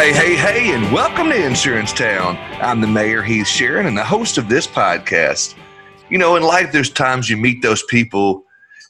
Hey, hey, hey, and welcome to Insurance Town. I'm the mayor, Heath Sharon, and the host of this podcast. You know, in life, there's times you meet those people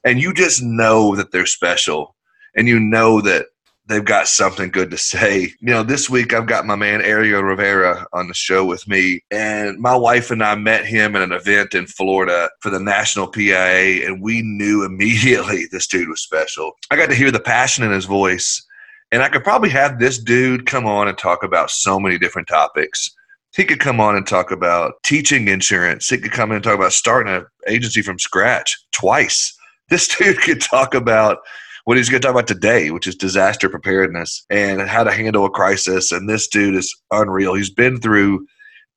and you just know that they're special and you know that they've got something good to say. You know, this week I've got my man Ariel Rivera on the show with me, and my wife and I met him at an event in Florida for the National PIA, and we knew immediately this dude was special. I got to hear the passion in his voice and I could probably have this dude come on and talk about so many different topics. He could come on and talk about teaching insurance. He could come in and talk about starting an agency from scratch twice. This dude could talk about what he's going to talk about today, which is disaster preparedness and how to handle a crisis. And this dude is unreal. He's been through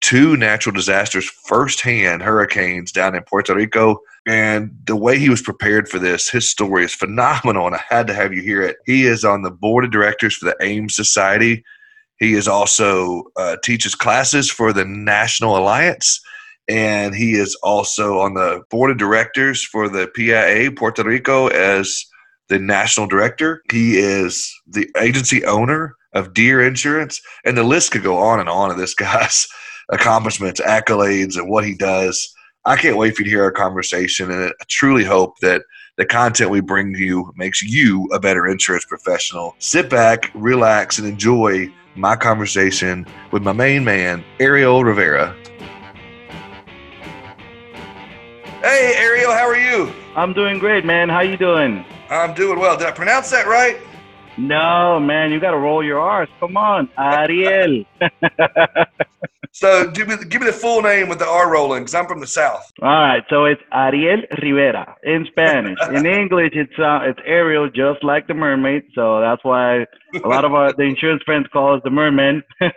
two natural disasters firsthand hurricanes down in Puerto Rico and the way he was prepared for this, his story is phenomenal, and I had to have you hear it. He is on the board of directors for the AIMS Society. He is also uh, teaches classes for the National Alliance, and he is also on the board of directors for the PIA Puerto Rico as the national director. He is the agency owner of Deer Insurance, and the list could go on and on of this guy's accomplishments, accolades, and what he does. I can't wait for you to hear our conversation, and I truly hope that the content we bring you makes you a better insurance professional. Sit back, relax, and enjoy my conversation with my main man, Ariel Rivera. Hey, Ariel, how are you? I'm doing great, man. How you doing? I'm doing well. Did I pronounce that right? No, man, you got to roll your R's. Come on, Ariel. So give me, give me the full name with the R rolling because I'm from the South. All right, so it's Ariel Rivera in Spanish. in English, it's uh, it's Ariel, just like the mermaid. So that's why a lot of our the insurance friends call us the merman. oh,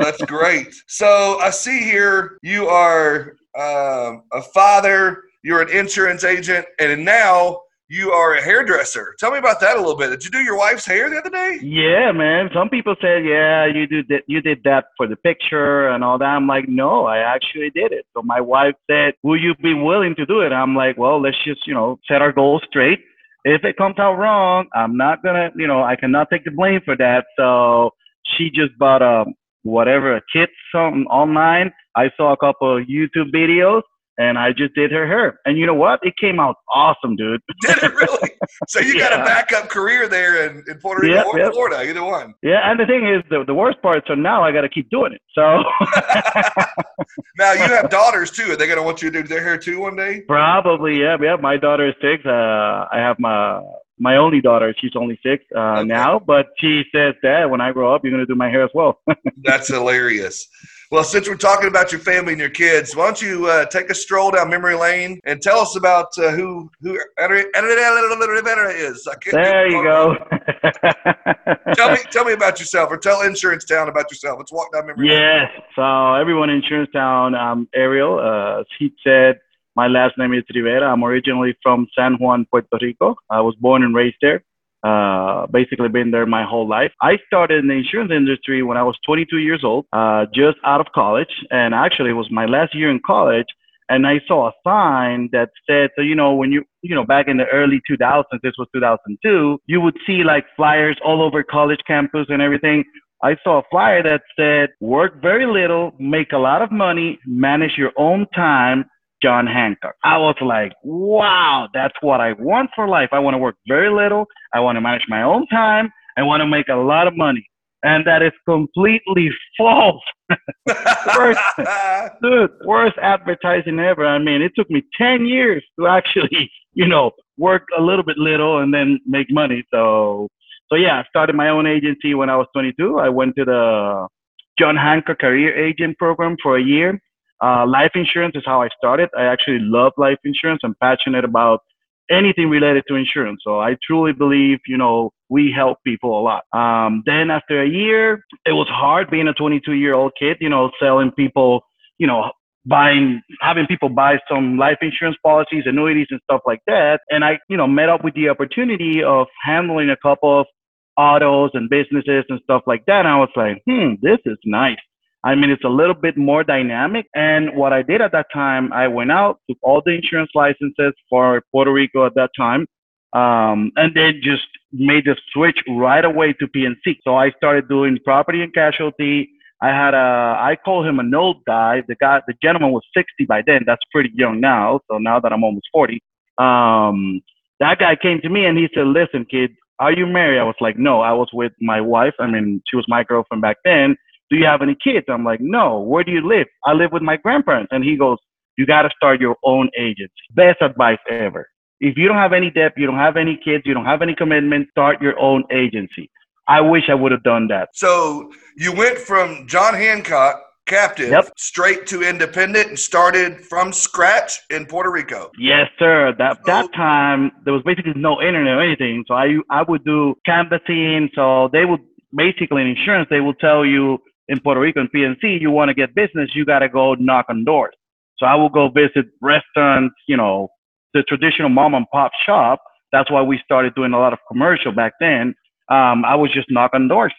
that's great. So I see here you are um, a father, you're an insurance agent, and now you are a hairdresser. Tell me about that a little bit. Did you do your wife's hair the other day? Yeah, man. Some people said, "Yeah, you did that. You did that for the picture and all that." I'm like, "No, I actually did it." So my wife said, "Will you be willing to do it?" I'm like, "Well, let's just you know set our goals straight. If it comes out wrong, I'm not gonna, you know, I cannot take the blame for that." So she just bought a whatever a kit something online. I saw a couple of YouTube videos and I just did her hair. And you know what? It came out awesome, dude. did it really? So you yeah. got a backup career there in, in Puerto Rico yep, or yep. Florida, either one. Yeah, and the thing is, the, the worst part, so now I got to keep doing it. So now you have daughters too. Are they going to want you to do their hair too one day? Probably, yeah. Yeah, my daughter is six. Uh, I have my my only daughter. She's only six uh, okay. now, but she says, "Dad, when I grow up, you're going to do my hair as well." That's hilarious. Well, since we're talking about your family and your kids, why don't you uh, take a stroll down memory lane and tell us about uh, who who Rivera is? there you go. tell me tell me about yourself, or tell Insurance Town about yourself. Let's walk down memory yes. lane. Yes. So everyone in Insurance Town, I'm Ariel. Uh, he said my last name is Rivera. I'm originally from San Juan, Puerto Rico. I was born and raised there. Uh, basically been there my whole life. I started in the insurance industry when I was 22 years old, uh, just out of college. And actually, it was my last year in college. And I saw a sign that said, so, you know, when you, you know, back in the early 2000s, this was 2002, you would see like flyers all over college campus and everything. I saw a flyer that said, work very little, make a lot of money, manage your own time, John Hancock. I was like, wow, that's what I want for life. I want to work very little. I want to manage my own time. I want to make a lot of money. And that is completely false. worst, dude, worst advertising ever. I mean, it took me 10 years to actually, you know, work a little bit little and then make money. So, so yeah, I started my own agency when I was 22. I went to the John Hancock Career Agent Program for a year. Uh, life insurance is how I started. I actually love life insurance. I'm passionate about anything related to insurance. So I truly believe, you know, we help people a lot. Um, then after a year, it was hard being a 22 year old kid, you know, selling people, you know, buying, having people buy some life insurance policies, annuities and stuff like that. And I, you know, met up with the opportunity of handling a couple of autos and businesses and stuff like that. And I was like, hmm, this is nice. I mean, it's a little bit more dynamic. And what I did at that time, I went out, took all the insurance licenses for Puerto Rico at that time, um, and then just made the switch right away to P&C. So I started doing property and casualty. I had a, I call him an old guy. The guy, the gentleman was 60 by then. That's pretty young now. So now that I'm almost 40, um, that guy came to me and he said, listen, kid, are you married? I was like, no, I was with my wife. I mean, she was my girlfriend back then. Do you have any kids? I'm like, no. Where do you live? I live with my grandparents. And he goes, you got to start your own agency. Best advice ever. If you don't have any debt, you don't have any kids, you don't have any commitment, start your own agency. I wish I would have done that. So you went from John Hancock captive Yep. straight to independent and started from scratch in Puerto Rico. Yes, sir. That that time there was basically no internet or anything. So I I would do canvassing. So they would basically in insurance they will tell you in Puerto Rico and P&C you want to get business you got to go knock on doors. So I will go visit restaurants, you know, the traditional mom and pop shop. That's why we started doing a lot of commercial back then. Um, I was just knock on doors.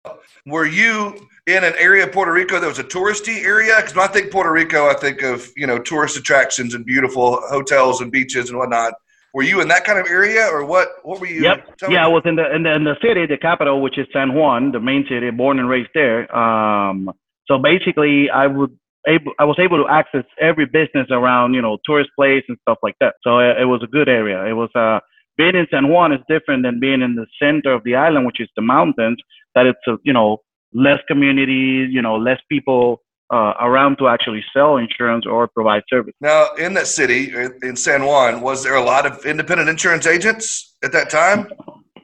Were you in an area of Puerto Rico that was a touristy area? Because when I think Puerto Rico, I think of you know tourist attractions and beautiful hotels and beaches and whatnot. Were you in that kind of area, or what? What were you? Yep. Yeah, I was in the, in the in the city, the capital, which is San Juan, the main city, born and raised there. Um, so basically, I would able I was able to access every business around, you know, tourist place and stuff like that. So it, it was a good area. It was uh being in San Juan is different than being in the center of the island, which is the mountains. That it's a, you know less community, you know, less people uh, around to actually sell insurance or provide service. Now, in that city, in San Juan, was there a lot of independent insurance agents at that time?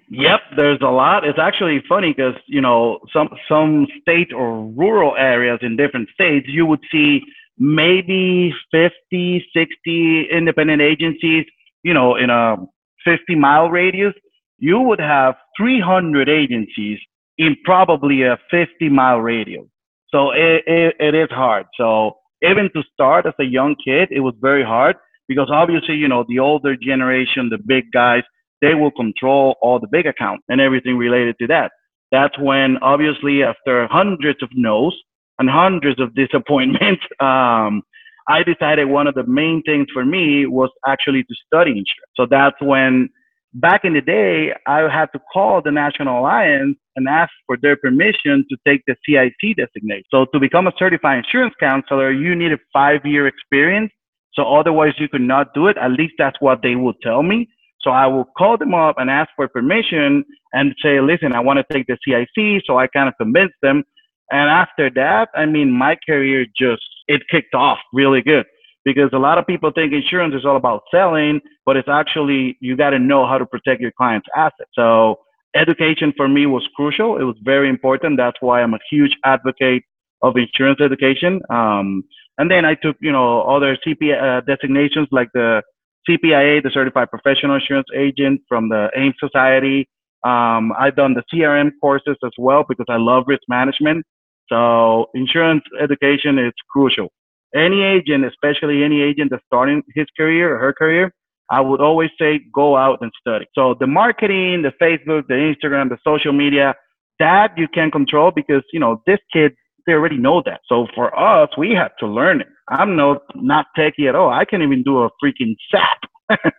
Yep, there's a lot. It's actually funny because you know some some state or rural areas in different states, you would see maybe 50, 60 independent agencies. You know, in a 50 mile radius, you would have 300 agencies in probably a 50 mile radius. So it, it, it is hard. So even to start as a young kid, it was very hard because obviously, you know, the older generation, the big guys, they will control all the big accounts and everything related to that. That's when, obviously, after hundreds of no's and hundreds of disappointments, um, I decided one of the main things for me was actually to study insurance. So that's when, back in the day, I had to call the National Alliance and ask for their permission to take the CIC designation. So to become a certified insurance counselor, you need a five-year experience. So otherwise, you could not do it. At least that's what they would tell me. So I will call them up and ask for permission and say, listen, I want to take the CIC. So I kind of convinced them. And after that, I mean, my career just, it kicked off really good because a lot of people think insurance is all about selling, but it's actually, you got to know how to protect your client's assets. So education for me was crucial. It was very important. That's why I'm a huge advocate of insurance education. Um, and then I took, you know, other CP uh, designations like the CPIA, the Certified Professional Insurance Agent from the AIM Society. Um, I've done the CRM courses as well because I love risk management. So insurance education is crucial. Any agent, especially any agent that's starting his career or her career, I would always say go out and study. So the marketing, the Facebook, the Instagram, the social media, that you can control because you know this kid they already know that. So for us, we have to learn it. I'm no not techie at all. I can't even do a freaking SAP.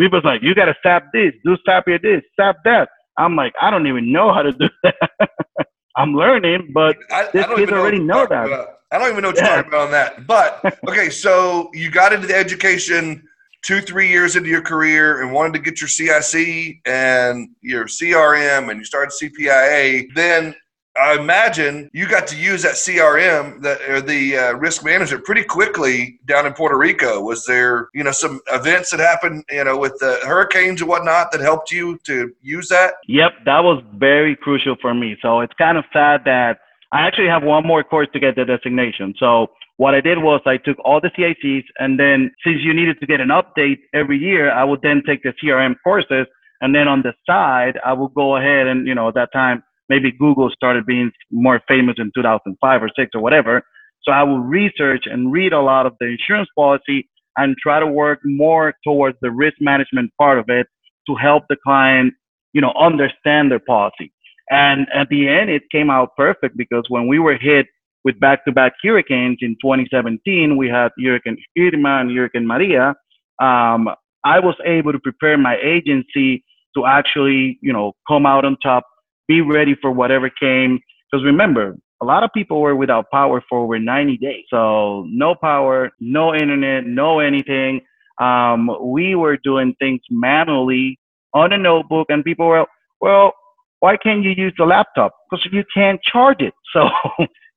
People's like, you gotta SAP this, do SAP here this, SAP that. I'm like, I don't even know how to do that. I'm learning, but I, this I don't kid even know already know that. about. I don't even know what you're Yeah. talking about on that. But okay, so you got into the education two, three years into your career and wanted to get your CIC and your CRM and you started CPIA. Then I imagine you got to use that CRM, that or the uh, risk management, pretty quickly down in Puerto Rico. Was there, you know, some events that happened, you know, with the hurricanes and whatnot that helped you to use that? Yep, that was very crucial for me. So it's kind of sad that I actually have one more course to get the designation. So what I did was I took all the CICs and then since you needed to get an update every year, I would then take the CRM courses and then on the side, I would go ahead and, you know, at that time, maybe Google started being more famous in 2005 or six or whatever. So I would research and read a lot of the insurance policy and try to work more towards the risk management part of it to help the client, you know, understand their policy. And at the end, it came out perfect because when we were hit with back-to-back hurricanes in 2017, we had Hurricane Irma and Hurricane Maria. Um, I was able to prepare my agency to actually, you know, come out on top, be ready for whatever came. Because remember, a lot of people were without power for over 90 days. So no power, no internet, no anything. Um, we were doing things manually on a notebook, and people were, well, why can't you use the laptop? Because you can't charge it. So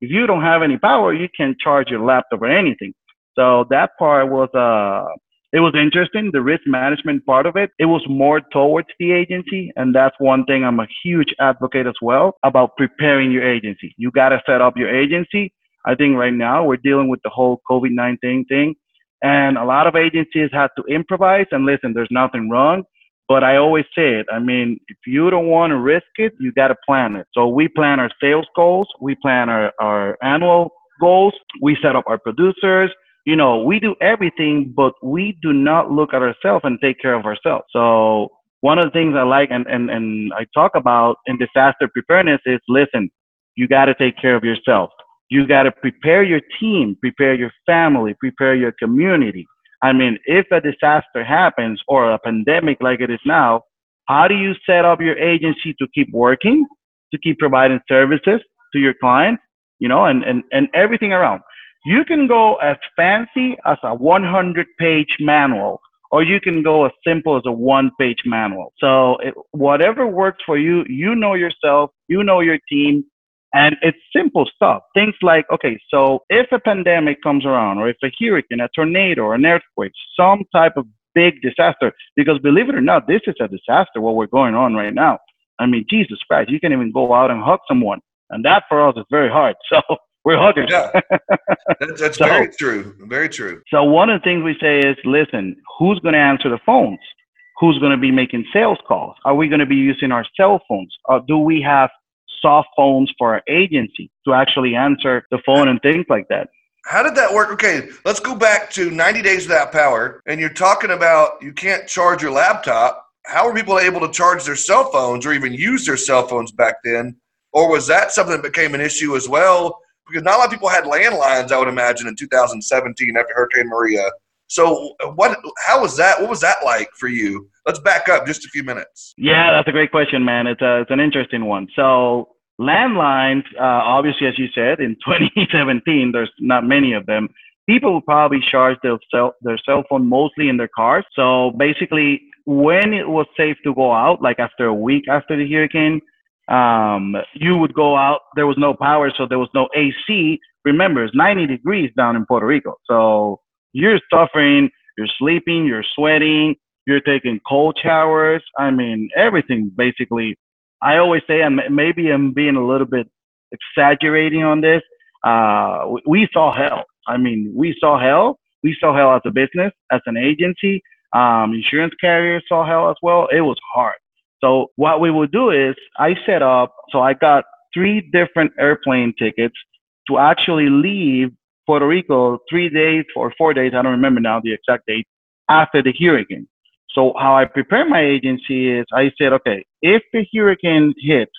if you don't have any power, you can't charge your laptop or anything. So that part was uh it was interesting, the risk management part of it. It was more towards the agency. And that's one thing I'm a huge advocate as well about preparing your agency. You got to set up your agency. I think right now we're dealing with the whole COVID 19 thing. And a lot of agencies have to improvise. And listen, there's nothing wrong. But I always say it. I mean, if you don't want to risk it, you got to plan it. So we plan our sales goals, we plan our, our annual goals, we set up our producers, you know, we do everything, but we do not look at ourselves and take care of ourselves. So one of the things I like and, and, and I talk about in disaster preparedness is listen, you got to take care of yourself. You got to prepare your team, prepare your family, prepare your community. I mean, if a disaster happens or a pandemic like it is now, how do you set up your agency to keep working, to keep providing services to your clients, you know, and, and, and everything around? You can go as fancy as a 100 page manual, or you can go as simple as a one page manual. So it, whatever works for you, you know yourself, you know your team, and it's simple stuff. Things like, okay, so if a pandemic comes around, or if a hurricane, a tornado, or an earthquake, some type of big disaster, because believe it or not, this is a disaster what we're going on right now. I mean, Jesus Christ, you can even go out and hug someone. And that for us is very hard. So we're hugging. Yeah, that's, that's so, very true. Very true. So one of the things we say is, listen, who's going to answer the phones? Who's going to be making sales calls? Are we going to be using our cell phones? Or do we have soft phones for our agency to actually answer the phone and things like that? How did that work? Okay, let's go back to 90 days without power, and you're talking about you can't charge your laptop. How were people able to charge their cell phones or even use their cell phones back then? Or was that something that became an issue as well? Because not a lot of people had landlines. I would imagine in 2017 after Hurricane Maria. So what? How was that? What was that like for you? Let's back up just a few minutes. Yeah, that's a great question, man. It's a, it's an interesting one. So landlines, uh, obviously, as you said, in 2017, there's not many of them. People probably charge their cell their cell phone mostly in their cars. So basically, when it was safe to go out, like after a week after the hurricane, um, you would go out. There was no power, so there was no AC. Remember, it's 90 degrees down in Puerto Rico, so you're suffering. You're sleeping. You're sweating. You're taking cold showers. I mean, everything basically. I always say, and maybe I'm being a little bit exaggerating on this. Uh, we saw hell. I mean, we saw hell. We saw hell as a business, as an agency. Um, insurance carriers saw hell as well. It was hard. So what we will do is I set up, so I got three different airplane tickets to actually leave Puerto Rico three days or four days, I don't remember now the exact date, after the hurricane. So how I prepare my agency is I said, okay, if the hurricane hits,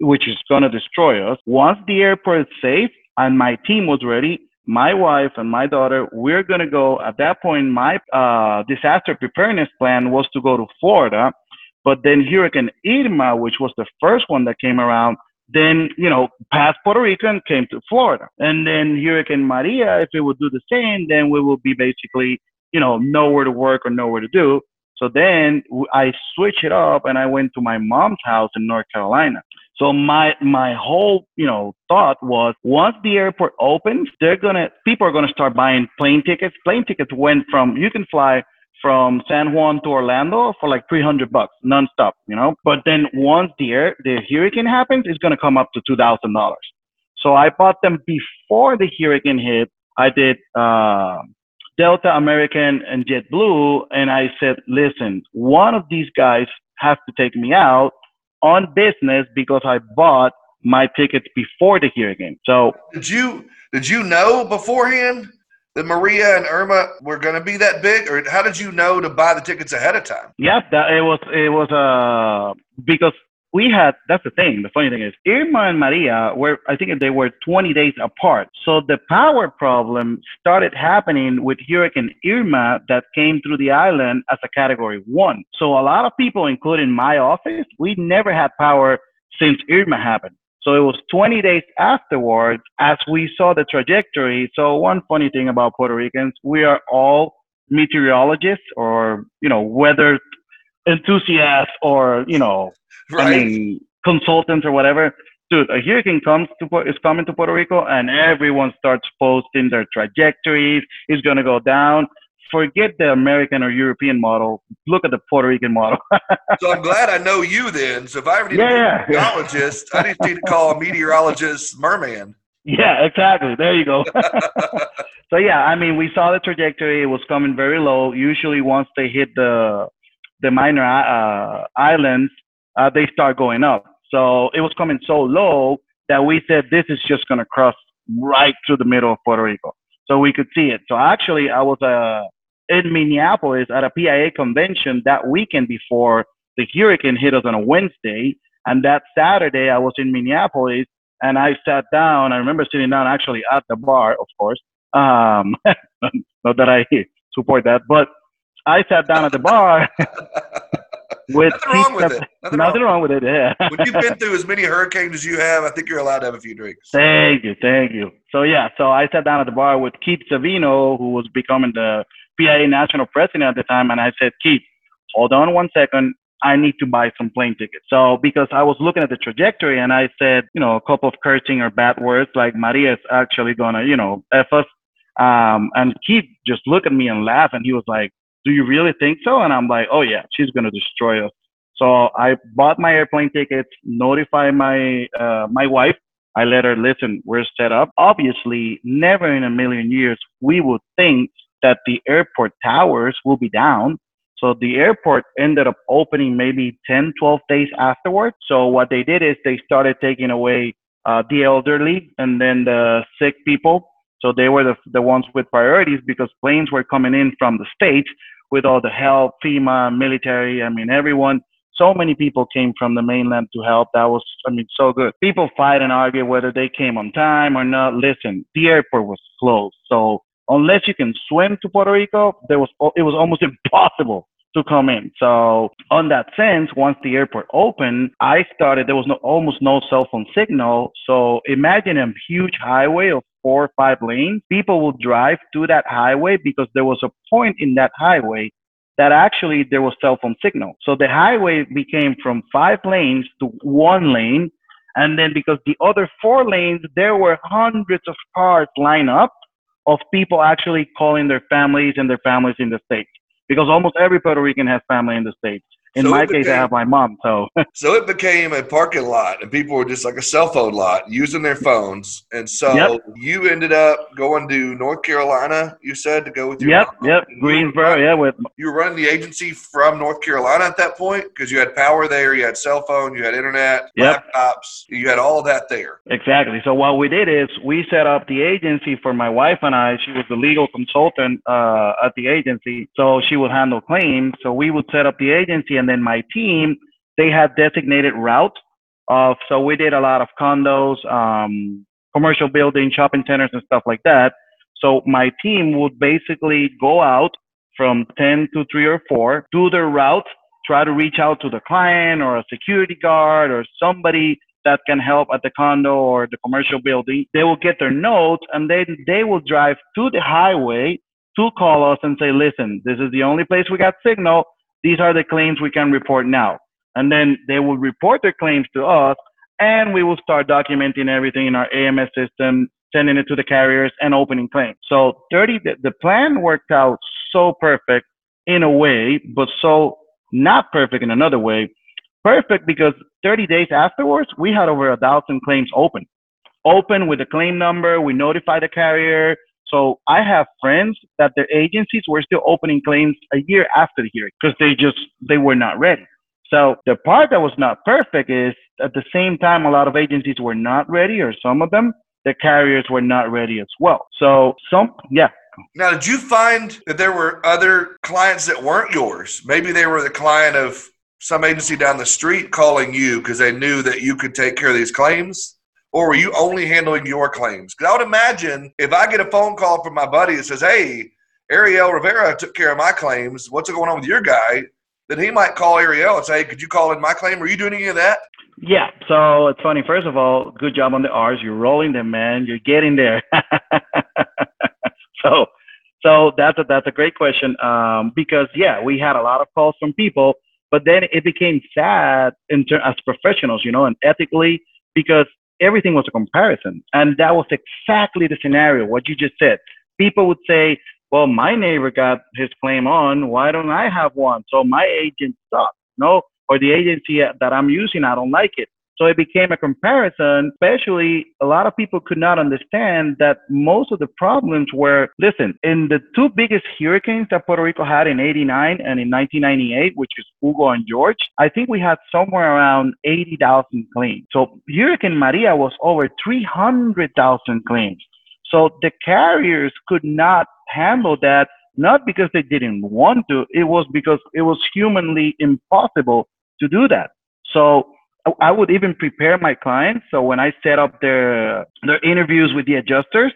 which is going to destroy us, once the airport is safe and my team was ready, my wife and my daughter, we're going to go. At that point, my uh, disaster preparedness plan was to go to Florida but then Hurricane Irma, which was the first one that came around, then, you know, passed Puerto Rico and came to Florida. And then Hurricane Maria, if it would do the same, then we will be basically, you know, nowhere to work or nowhere to do. So then I switched it up and I went to my mom's house in North Carolina. So my my whole you know thought was once the airport opens, they're gonna people are gonna start buying plane tickets. Plane tickets went from you can fly from San Juan to Orlando for like 300 bucks nonstop, you know. But then once the air, the hurricane happens, it's gonna come up to two thousand dollars. So I bought them before the hurricane hit. I did uh, Delta, American, and JetBlue, and I said, listen, one of these guys has to take me out on business because I bought my tickets before the hurricane. So did you did you know beforehand? That Maria and Irma were going to be that big, or how did you know to buy the tickets ahead of time? Yeah, that, it was it was uh because we had that's the thing. The funny thing is Irma and Maria were I think they were 20 days apart. So the power problem started happening with Hurricane Irma that came through the island as a category one. So a lot of people, including my office, we never had power since Irma happened. So it was 20 days afterwards as we saw the trajectory. So one funny thing about Puerto Ricans, we are all meteorologists or, you know, weather enthusiasts or, you know, right. I mean, consultants or whatever. Dude, a hurricane comes to is coming to Puerto Rico and everyone starts posting their trajectories. It's going to go down forget the American or European model. Look at the Puerto Rican model. so I'm glad I know you then. So if I ever need yeah, a meteorologist, yeah. I just need to call a meteorologist merman. Yeah, exactly. There you go. so yeah, I mean, we saw the trajectory. It was coming very low. Usually, once they hit the the minor uh, islands, uh, they start going up. So it was coming so low that we said this is just going to cross right through the middle of Puerto Rico so we could see it. So actually, I was uh, in Minneapolis at a PIA convention that weekend before the hurricane hit us on a Wednesday. And that Saturday, I was in Minneapolis and I sat down. I remember sitting down actually at the bar, of course. Um, not that I support that, but I sat down at the bar with nothing wrong with it. Nothing, nothing wrong. wrong. with it. Yeah. when you've been through as many hurricanes as you have, I think you're allowed to have a few drinks. Thank you, thank you. So yeah, so I sat down at the bar with Keith Savino, who was becoming the PIA national president at the time, and I said, Keith, hold on one second. I need to buy some plane tickets. So because I was looking at the trajectory and I said, you know, a couple of cursing or bad words like Maria is actually gonna, you know, F us. Um, and Keith just looked at me and laughed and he was like, do you really think so? And I'm like, oh yeah, she's gonna destroy us. So I bought my airplane tickets, notified my uh, my wife. I let her listen. We're set up. Obviously, never in a million years we would think that the airport towers will be down. So the airport ended up opening maybe 10, 12 days afterwards. So what they did is they started taking away uh, the elderly and then the sick people. So they were the, the ones with priorities because planes were coming in from the States with all the help, FEMA, military, I mean, everyone. So many people came from the mainland to help. That was, I mean, so good. People fight and argue whether they came on time or not. Listen, the airport was closed. So unless you can swim to Puerto Rico, there was, it was almost impossible to come in. So on that sense, once the airport opened, I started, there was no, almost no cell phone signal. So imagine a huge highway of four or five lanes. People would drive to that highway because there was a point in that highway that actually there was cell phone signal. So the highway became from five lanes to one lane. And then because the other four lanes, there were hundreds of cars lined up of people actually calling their families and their families in the States because almost every Puerto Rican has family in the States. In so my became, case, I have my mom. So so it became a parking lot, and people were just like a cell phone lot using their phones. And so yep. you ended up going to North Carolina. You said to go with your yep, mom. yep, Greensboro. Yeah, with you were running the agency from North Carolina at that point because you had power there, you had cell phone, you had internet, yep. laptops, you had all that there. Exactly. So what we did is we set up the agency for my wife and I. She was the legal consultant uh, at the agency, so she would handle claims. So we would set up the agency and then my team, they had designated routes. Of, so we did a lot of condos, um, commercial buildings, shopping centers, and stuff like that. So my team would basically go out from 10 to 3 or 4, do their route, try to reach out to the client or a security guard or somebody that can help at the condo or the commercial building. They will get their notes and then they will drive to the highway to call us and say, listen, this is the only place we got signal these are the claims we can report now. And then they will report their claims to us, and we will start documenting everything in our AMS system, sending it to the carriers, and opening claims. So 30, the plan worked out so perfect in a way, but so not perfect in another way. Perfect because 30 days afterwards, we had over a thousand claims open. Open with the claim number, we notify the carrier, so I have friends that their agencies were still opening claims a year after the hearing because they just they were not ready. So the part that was not perfect is at the same time a lot of agencies were not ready or some of them the carriers were not ready as well. So some yeah. Now did you find that there were other clients that weren't yours? Maybe they were the client of some agency down the street calling you because they knew that you could take care of these claims? Or were you only handling your claims? Because I would imagine if I get a phone call from my buddy that says, hey, Ariel Rivera took care of my claims, what's going on with your guy? Then he might call Ariel and say, could you call in my claim? Are you doing any of that? Yeah, so it's funny. First of all, good job on the R's. You're rolling them, man. You're getting there. so, so that's a that's a great question. Um, because yeah, we had a lot of calls from people, but then it became sad in ter- as professionals, you know, and ethically because everything was a comparison, and that was exactly the scenario. What you just said. People would say, "Well, my neighbor got his claim on. Why don't I have one?" So my agent sucks. No, or the agency that I'm using, I don't like it. So it became a comparison, especially a lot of people could not understand that most of the problems were, listen, in the two biggest hurricanes that Puerto Rico had in 89 and in 1998, which is Hugo and Georges, I think we had somewhere around 80,000 claims. So Hurricane Maria was over 300,000 claims. So the carriers could not handle that not because they didn't want to, it was because it was humanly impossible to do that. So I would even prepare my clients. So when I set up their their interviews with the adjusters,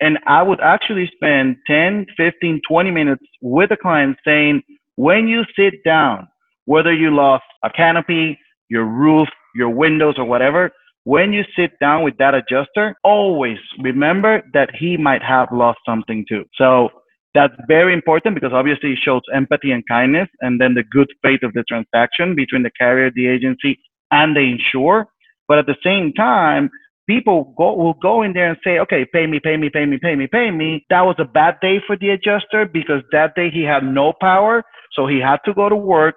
and I would actually spend 10, 15, 20 minutes with the client saying, when you sit down, whether you lost a canopy, your roof, your windows, or whatever, when you sit down with that adjuster, always remember that he might have lost something too. So that's very important because obviously it shows empathy and kindness and then the good faith of the transaction between the carrier, the agency, and they insure. But at the same time, people go, will go in there and say, okay, pay me, pay me, pay me, pay me, pay me. That was a bad day for the adjuster because that day he had no power. So he had to go to work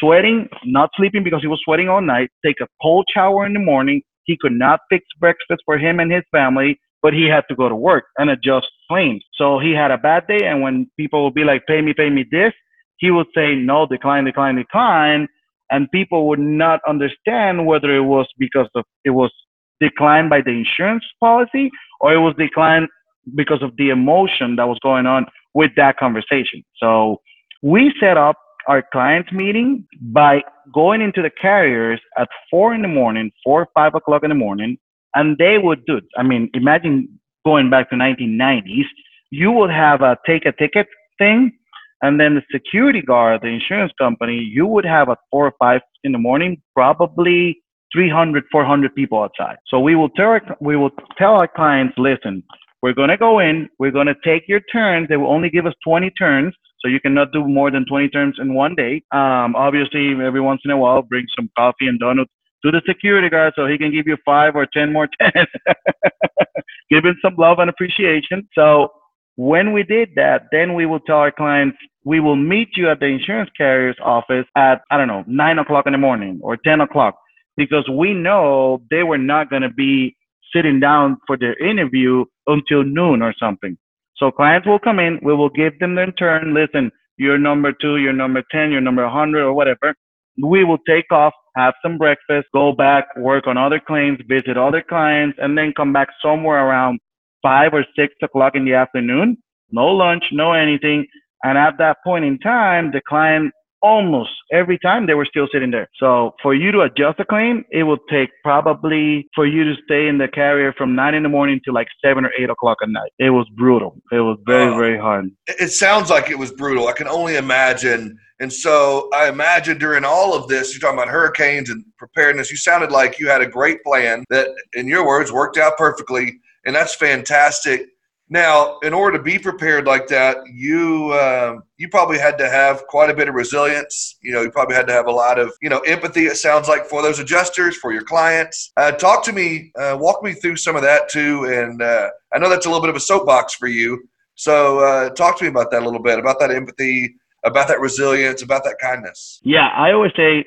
sweating, not sleeping because he was sweating all night, take a cold shower in the morning. He could not fix breakfast for him and his family but he had to go to work and adjust claims. So he had a bad day, and when people would be like, "Pay me, pay me this," he would say, "No, decline, decline, decline," and people would not understand whether it was because of it was declined by the insurance policy or it was declined because of the emotion that was going on with that conversation. So we set up our clients meeting by going into the carriers at four in the morning, four or five o'clock in the morning, and they would do it. I mean, imagine going back to 1990s, you would have a take a ticket thing, and then the security guard, the insurance company, you would have at four or five in the morning, probably 300, 400 people outside. So we will tell our, we will tell our clients, listen, we're going to go in, we're going to take your turns. They will only give us 20 turns. So you cannot do more than 20 turns in one day. Um, obviously, every once in a while, bring some coffee and donuts to the security guard so he can give you five or ten more tens. give him some love and appreciation. So when we did that, then we will tell our clients, we will meet you at the insurance carrier's office at, I don't know, nine o'clock in the morning or 10 o'clock, because we know they were not going to be sitting down for their interview until noon or something. So clients will come in, we will give them their turn. Listen, you're number two, you're number 10, you're number 100 or whatever. We will take off have some breakfast, go back, work on other claims, visit other clients, and then come back somewhere around five or six o'clock in the afternoon. No lunch, no anything. And at that point in time, the client almost every time they were still sitting there. So for you to adjust a claim, it would take probably for you to stay in the carrier from nine in the morning to like seven or eight o'clock at night. It was brutal. It was very, uh, very hard. It sounds like it was brutal. I can only imagine and so I imagine during all of this, you're talking about hurricanes and preparedness. You sounded like you had a great plan that, in your words, worked out perfectly, and that's fantastic. Now, in order to be prepared like that, you uh, you probably had to have quite a bit of resilience. You know, you probably had to have a lot of you know empathy. It sounds like for those adjusters, for your clients. Uh, talk to me, uh, walk me through some of that too. And uh, I know that's a little bit of a soapbox for you. So uh, talk to me about that a little bit about that empathy about that resilience, about that kindness? Yeah, I always say,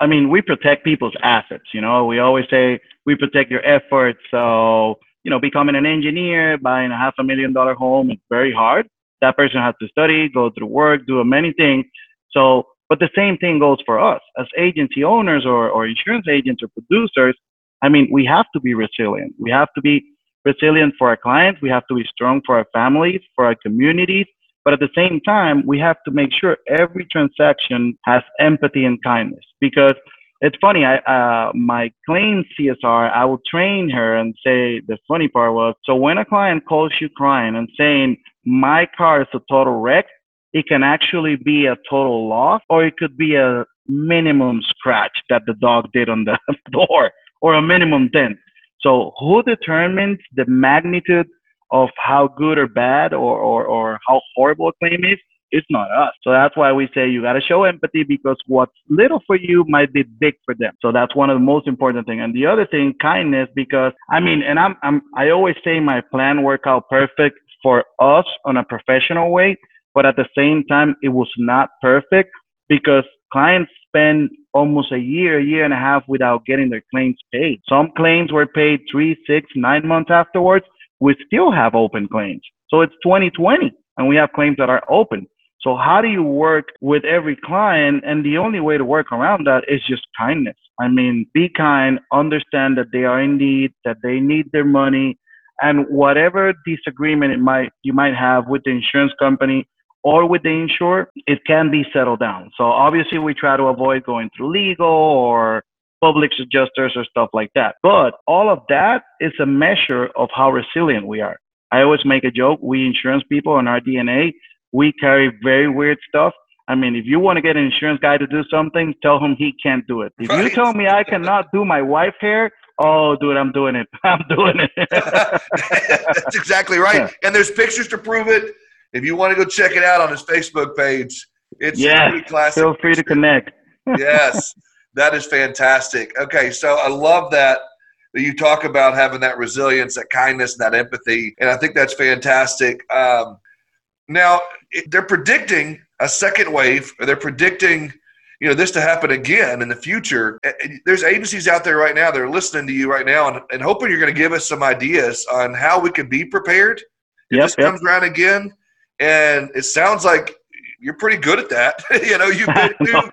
I mean, we protect people's assets. You know, we always say we protect your efforts. So, you know, becoming an engineer, buying a half a million dollar home is very hard. That person has to study, go through work, do many things. So, but the same thing goes for us as agency owners or, or insurance agents or producers. I mean, we have to be resilient. We have to be resilient for our clients. We have to be strong for our families, for our communities, But at the same time, we have to make sure every transaction has empathy and kindness because it's funny. I uh, my claim CSR, I will train her and say the funny part was so when a client calls you crying and saying my car is a total wreck, it can actually be a total loss or it could be a minimum scratch that the dog did on the door or a minimum dent. So who determines the magnitude of how good or bad or, or, or how horrible a claim is? It's not us. So that's why we say you got to show empathy because what's little for you might be big for them. So that's one of the most important things. And the other thing, kindness, because I mean, and I'm, I'm, I always say my plan work out perfect for us on a professional way, but at the same time, it was not perfect because clients spend almost a year, a year and a half without getting their claims paid. Some claims were paid three, six, nine months afterwards. We still have open claims. So it's 2020 and we have claims that are open. So how do you work with every client? And the only way to work around that is just kindness. I mean, be kind, understand that they are in need, that they need their money, and whatever disagreement it might you might have with the insurance company or with the insurer, it can be settled down. So obviously we try to avoid going through legal or public adjusters or stuff like that. But all of that is a measure of how resilient we are. I always make a joke. We insurance people in our DNA, we carry very weird stuff. I mean, if you want to get an insurance guy to do something, tell him he can't do it. If right. you tell me I cannot do my wife hair, oh, dude, I'm doing it. I'm doing it. That's exactly right. Yeah. And there's pictures to prove it. If you want to go check it out on his Facebook page, it's yeah. classic. Feel free picture. to connect. yes, that is fantastic. Okay, so I love that that you talk about having that resilience, that kindness, and that empathy, and I think that's fantastic. Um, now they're predicting a second wave, or they're predicting you know this to happen again in the future. There's agencies out there right now that are listening to you right now and, and hoping you're going to give us some ideas on how we can be prepared if yep, this yep. comes around again. And it sounds like you're pretty good at that. You know you've been through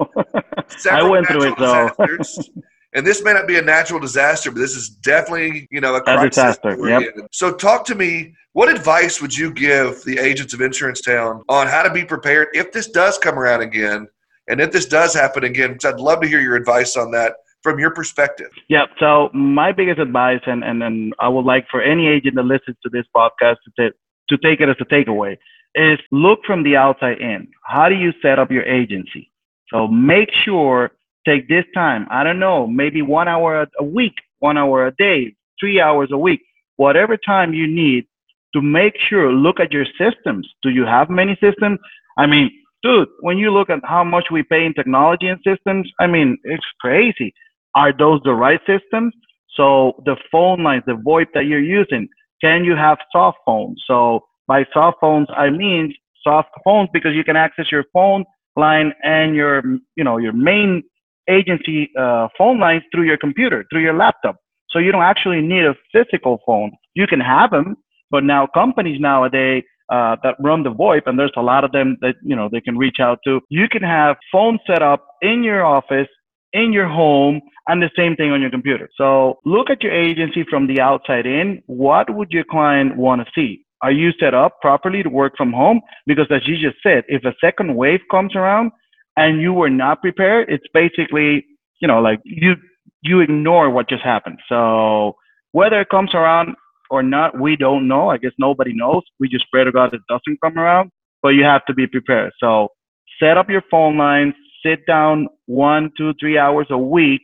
i went through it though and this may not be a natural disaster but this is definitely you know a crisis yep. so talk to me what advice would you give the agents of insurance town on how to be prepared if this does come around again and if this does happen again, because I'd love to hear your advice on that from your perspective. Yeah. So my biggest advice, and, and, and I would like for any agent that listens to this podcast to, to take it as a takeaway, is look from the outside in. How do you set up your agency? So make sure, take this time. I don't know, maybe one hour a week, one hour a day, three hours a week, whatever time you need to make sure, look at your systems. Do you have many systems? I mean, dude, when you look at how much we pay in technology and systems, I mean, it's crazy. Are those the right systems? So the phone lines, the VoIP that you're using, can you have soft phones? So by soft phones, I mean soft phones because you can access your phone line and your, you know, your main agency uh, phone lines through your computer, through your laptop. So you don't actually need a physical phone. You can have them, but now companies nowadays uh, that run the VoIP, and there's a lot of them that you know they can reach out to. You can have phone set up in your office, in your home, and the same thing on your computer. So look at your agency from the outside in. What would your client want to see? Are you set up properly to work from home? Because as you just said, if a second wave comes around and you were not prepared, it's basically you know like you you ignore what just happened. So whether it comes around or not, we don't know. I guess nobody knows. We just pray to God it doesn't come around, but you have to be prepared. So set up your phone lines, sit down one, two, three hours a week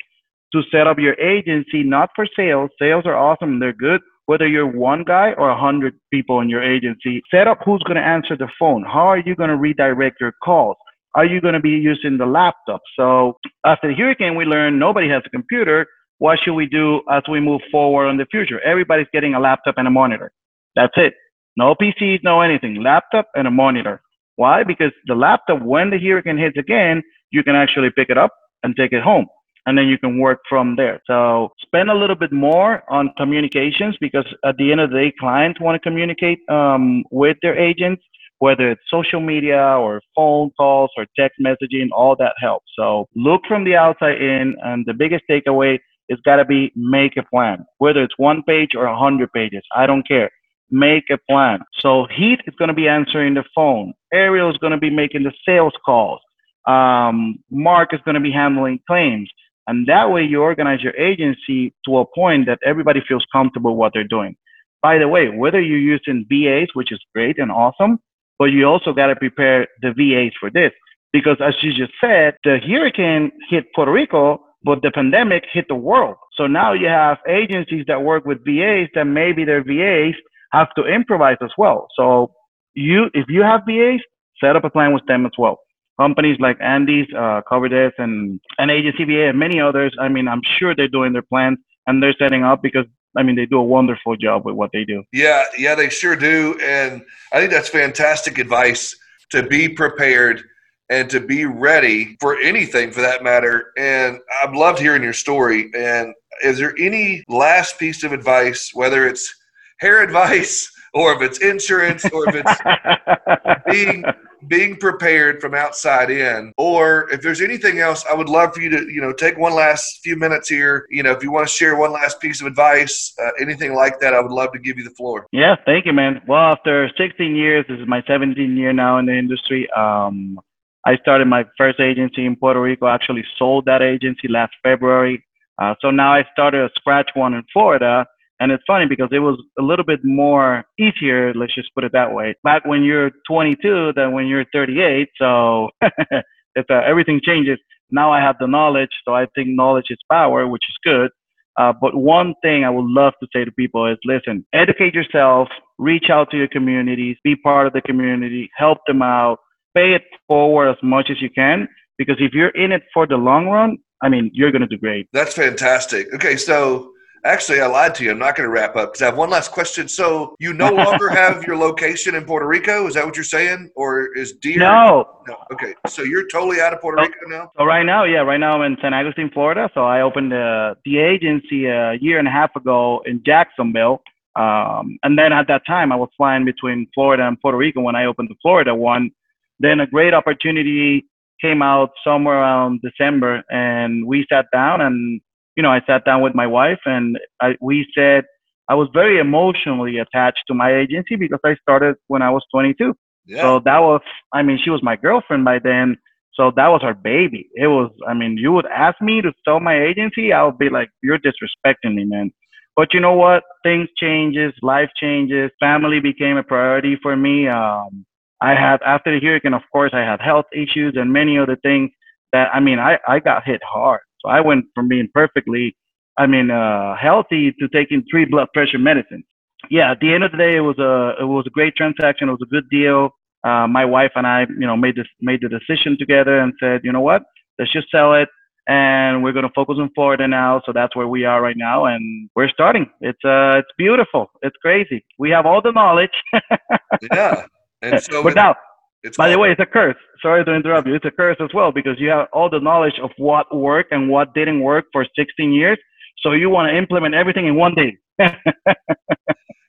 to set up your agency, not for sales. Sales are awesome. They're good. Whether you're one guy or a hundred people in your agency, set up who's going to answer the phone. How are you going to redirect your calls? Are you going to be using the laptop? So after the hurricane, we learned nobody has a computer what should we do as we move forward in the future? Everybody's getting a laptop and a monitor. That's it. No PCs, no anything. Laptop and a monitor. Why? Because the laptop, when the hurricane hits again, you can actually pick it up and take it home. And then you can work from there. So spend a little bit more on communications because at the end of the day, clients want to communicate um, with their agents, whether it's social media or phone calls or text messaging, all that helps. So look from the outside in. And the biggest takeaway it's got to be make a plan, whether it's one page or a hundred pages. I don't care. make a plan. So Heath is going to be answering the phone. Ariel is going to be making the sales calls. Um, Mark is going to be handling claims. And that way you organize your agency to a point that everybody feels comfortable what they're doing. By the way, whether you're using VAs, which is great and awesome, but you also got to prepare the VAs for this. Because as you just said, the hurricane hit Puerto Rico, but the pandemic hit the world. So now you have agencies that work with VAs that maybe their VAs have to improvise as well. So you, if you have VAs, set up a plan with them as well. Companies like Andy's, uh, Cover This, and, and Agency VA, and many others. I mean, I'm sure they're doing their plans and they're setting up because I mean, they do a wonderful job with what they do. Yeah, yeah, they sure do. And I think that's fantastic advice to be prepared and to be ready for anything for that matter. And I've loved hearing your story. And is there any last piece of advice, whether it's hair advice or if it's insurance or if it's being being prepared from outside in or if there's anything else i would love for you to you know take one last few minutes here. You know if you want to share one last piece of advice uh, anything like that i would love to give you the floor. Yeah thank you man. Well after 16 years this is my 17th year now in the industry um, i started my first agency in puerto rico. Actually sold that agency last february. Uh, so now i started a scratch one in florida and it's funny because it was a little bit more easier, let's just put it that way, back when you're 22 than when you're 38. So it's, uh, everything changes. Now I have the knowledge, so I think knowledge is power, which is good. Uh, but one thing I would love to say to people is listen, educate yourself, reach out to your communities, be part of the community, help them out, pay it forward as much as you can. Because if you're in it for the long run, I mean, you're going to do great. That's fantastic. Okay, so Actually, I lied to you. I'm not going to wrap up because I have one last question. So, you no longer have your location in Puerto Rico? Is that what you're saying, or is Deer? No. No. Okay. So you're totally out of Puerto Rico now. So right now, yeah, right now I'm in San Agustin, Florida. So I opened the the agency a year and a half ago in Jacksonville. Um, and then at that time, I was flying between Florida and Puerto Rico when I opened the Florida one. Then a great opportunity came out somewhere around December, and we sat down and you know, I sat down with my wife and I, we said I was very emotionally attached to my agency because I started when I was 22. Yeah. So that was, I mean, she was my girlfriend by then. So that was our baby. It was, I mean, you would ask me to sell my agency, I would be like, you're disrespecting me, man. But you know what? Things changes, life changes. Family became a priority for me. Um, I had after the hurricane, of course, I had health issues and many other things that I mean, I I got hit hard. So I went from being perfectly, I mean, uh, healthy to taking three blood pressure medicines. Yeah, at the end of the day, it was a it was a great transaction. It was a good deal. Uh, my wife and I, you know, made this made the decision together and said, you know what, let's just sell it, and we're going to focus on Florida now. So that's where we are right now, and we're starting. It's uh, it's beautiful. It's crazy. We have all the knowledge. yeah, and so but now it's By the way, it's a curse. Sorry to interrupt you. It's a curse as well because you have all the knowledge of what worked and what didn't work for 16 years. So you want to implement everything in one day.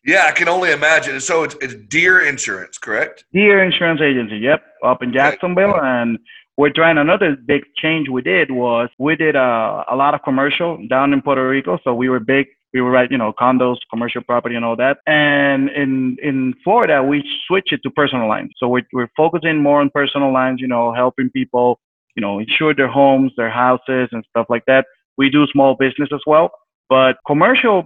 yeah, I can only imagine. So it's, it's Deer Insurance, correct? Deer Insurance Agency. Yep, up in Jacksonville, and we're trying. Another big change we did was we did uh, a lot of commercial down in Puerto Rico. So we were big we were right, you know, condos, commercial property, and all that. And in in Florida, we switch it to personal lines. So we're we're focusing more on personal lines, you know, helping people, you know, insure their homes, their houses, and stuff like that. We do small business as well, but commercial,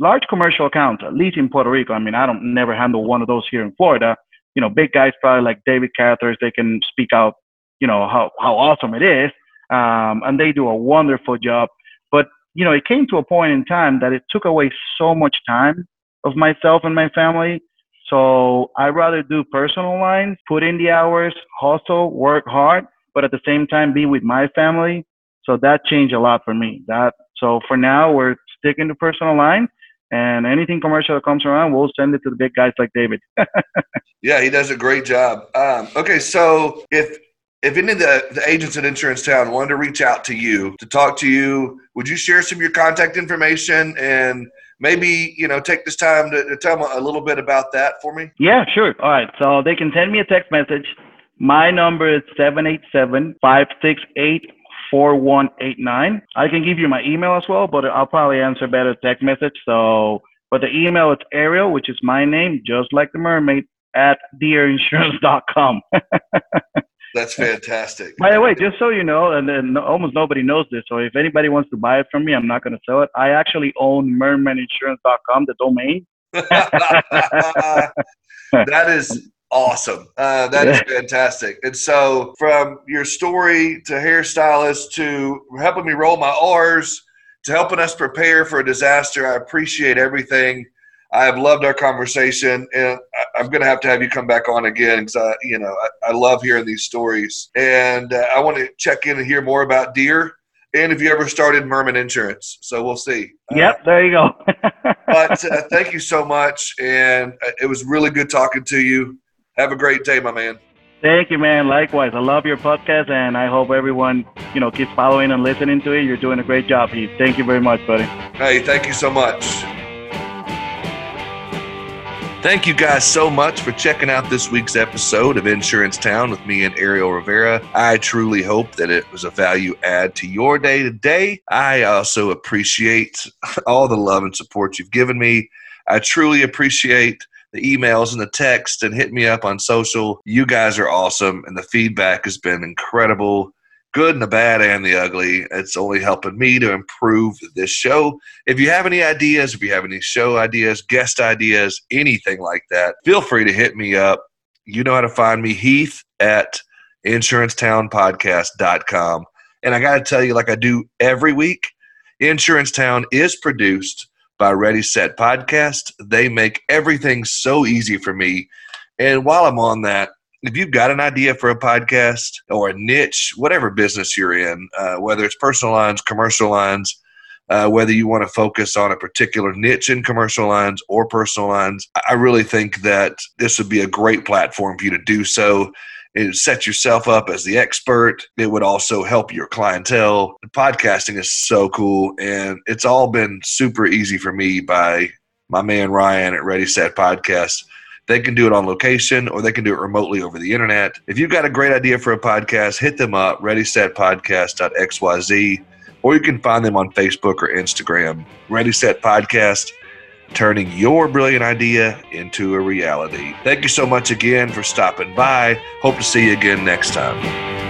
large commercial accounts, at least in Puerto Rico. I mean, I don't never handle one of those here in Florida. You know, big guys probably like David Cathers, they can speak out, you know, how how awesome it is, um, and they do a wonderful job you know, it came to a point in time that it took away so much time of myself and my family. So I rather do personal lines, put in the hours, hustle, work hard, but at the same time be with my family. So that changed a lot for me. That so for now we're sticking to personal lines and anything commercial that comes around, we'll send it to the big guys like David. yeah, he does a great job. Um, okay, so if if any of the, the agents at Insurance Town wanted to reach out to you to talk to you, would you share some of your contact information and maybe you know take this time to, to tell them a little bit about that for me? Yeah, sure. All right, so they can send me a text message. My number is 787-568-4189. I can give you my email as well, but I'll probably answer better text message. So But the email is Ariel, which is my name, just like the mermaid, at deerinsurance.com. That's fantastic. By the way, just so you know, and then almost nobody knows this, so if anybody wants to buy it from me, I'm not going to sell it. I actually own mermaninsurance.com, the domain. that is awesome. Uh, that is fantastic. And so, from your story to hairstylist to helping me roll my R's to helping us prepare for a disaster, I appreciate everything. I have loved our conversation, and I'm going to have to have you come back on again because I, you know, I, I, love hearing these stories, and uh, I want to check in and hear more about deer, and if you ever started Merman Insurance. So we'll see. Uh, yep, uh, there you go. but uh, thank you so much, and uh, it was really good talking to you. Have a great day, my man. Thank you, man. Likewise, I love your podcast, and I hope everyone, you know, keeps following and listening to it. You're doing a great job, Heath. Thank you very much, buddy. Hey, thank you so much. Thank you guys so much for checking out this week's episode of Insurance Town with me and Ariel Rivera. I truly hope that it was a value add to your day today. I also appreciate all the love and support you've given me. I truly appreciate the emails and the text and hit me up on social. You guys are awesome, and the feedback has been incredible good and the bad and the ugly. It's only helping me to improve this show. If you have any ideas, if you have any show ideas, guest ideas, anything like that, feel free to hit me up. You know how to find me, Heath at insurancetownpodcast.com. And I got to tell you, like I do every week, Insurance Town is produced by Ready Set Podcast. They make everything so easy for me. And while I'm on that, if you've got an idea for a podcast or a niche, whatever business you're in, uh, whether it's personal lines, commercial lines, uh, whether you want to focus on a particular niche in commercial lines or personal lines, I really think that this would be a great platform for you to do so. It set yourself up as the expert. It would also help your clientele. Podcasting is so cool, and it's all been super easy for me by my man Ryan at Ready Set Podcast they can do it on location or they can do it remotely over the internet. If you've got a great idea for a podcast, hit them up, readysetpodcast.xyz, or you can find them on Facebook or Instagram. Ready Set Podcast, turning your brilliant idea into a reality. Thank you so much again for stopping by. Hope to see you again next time.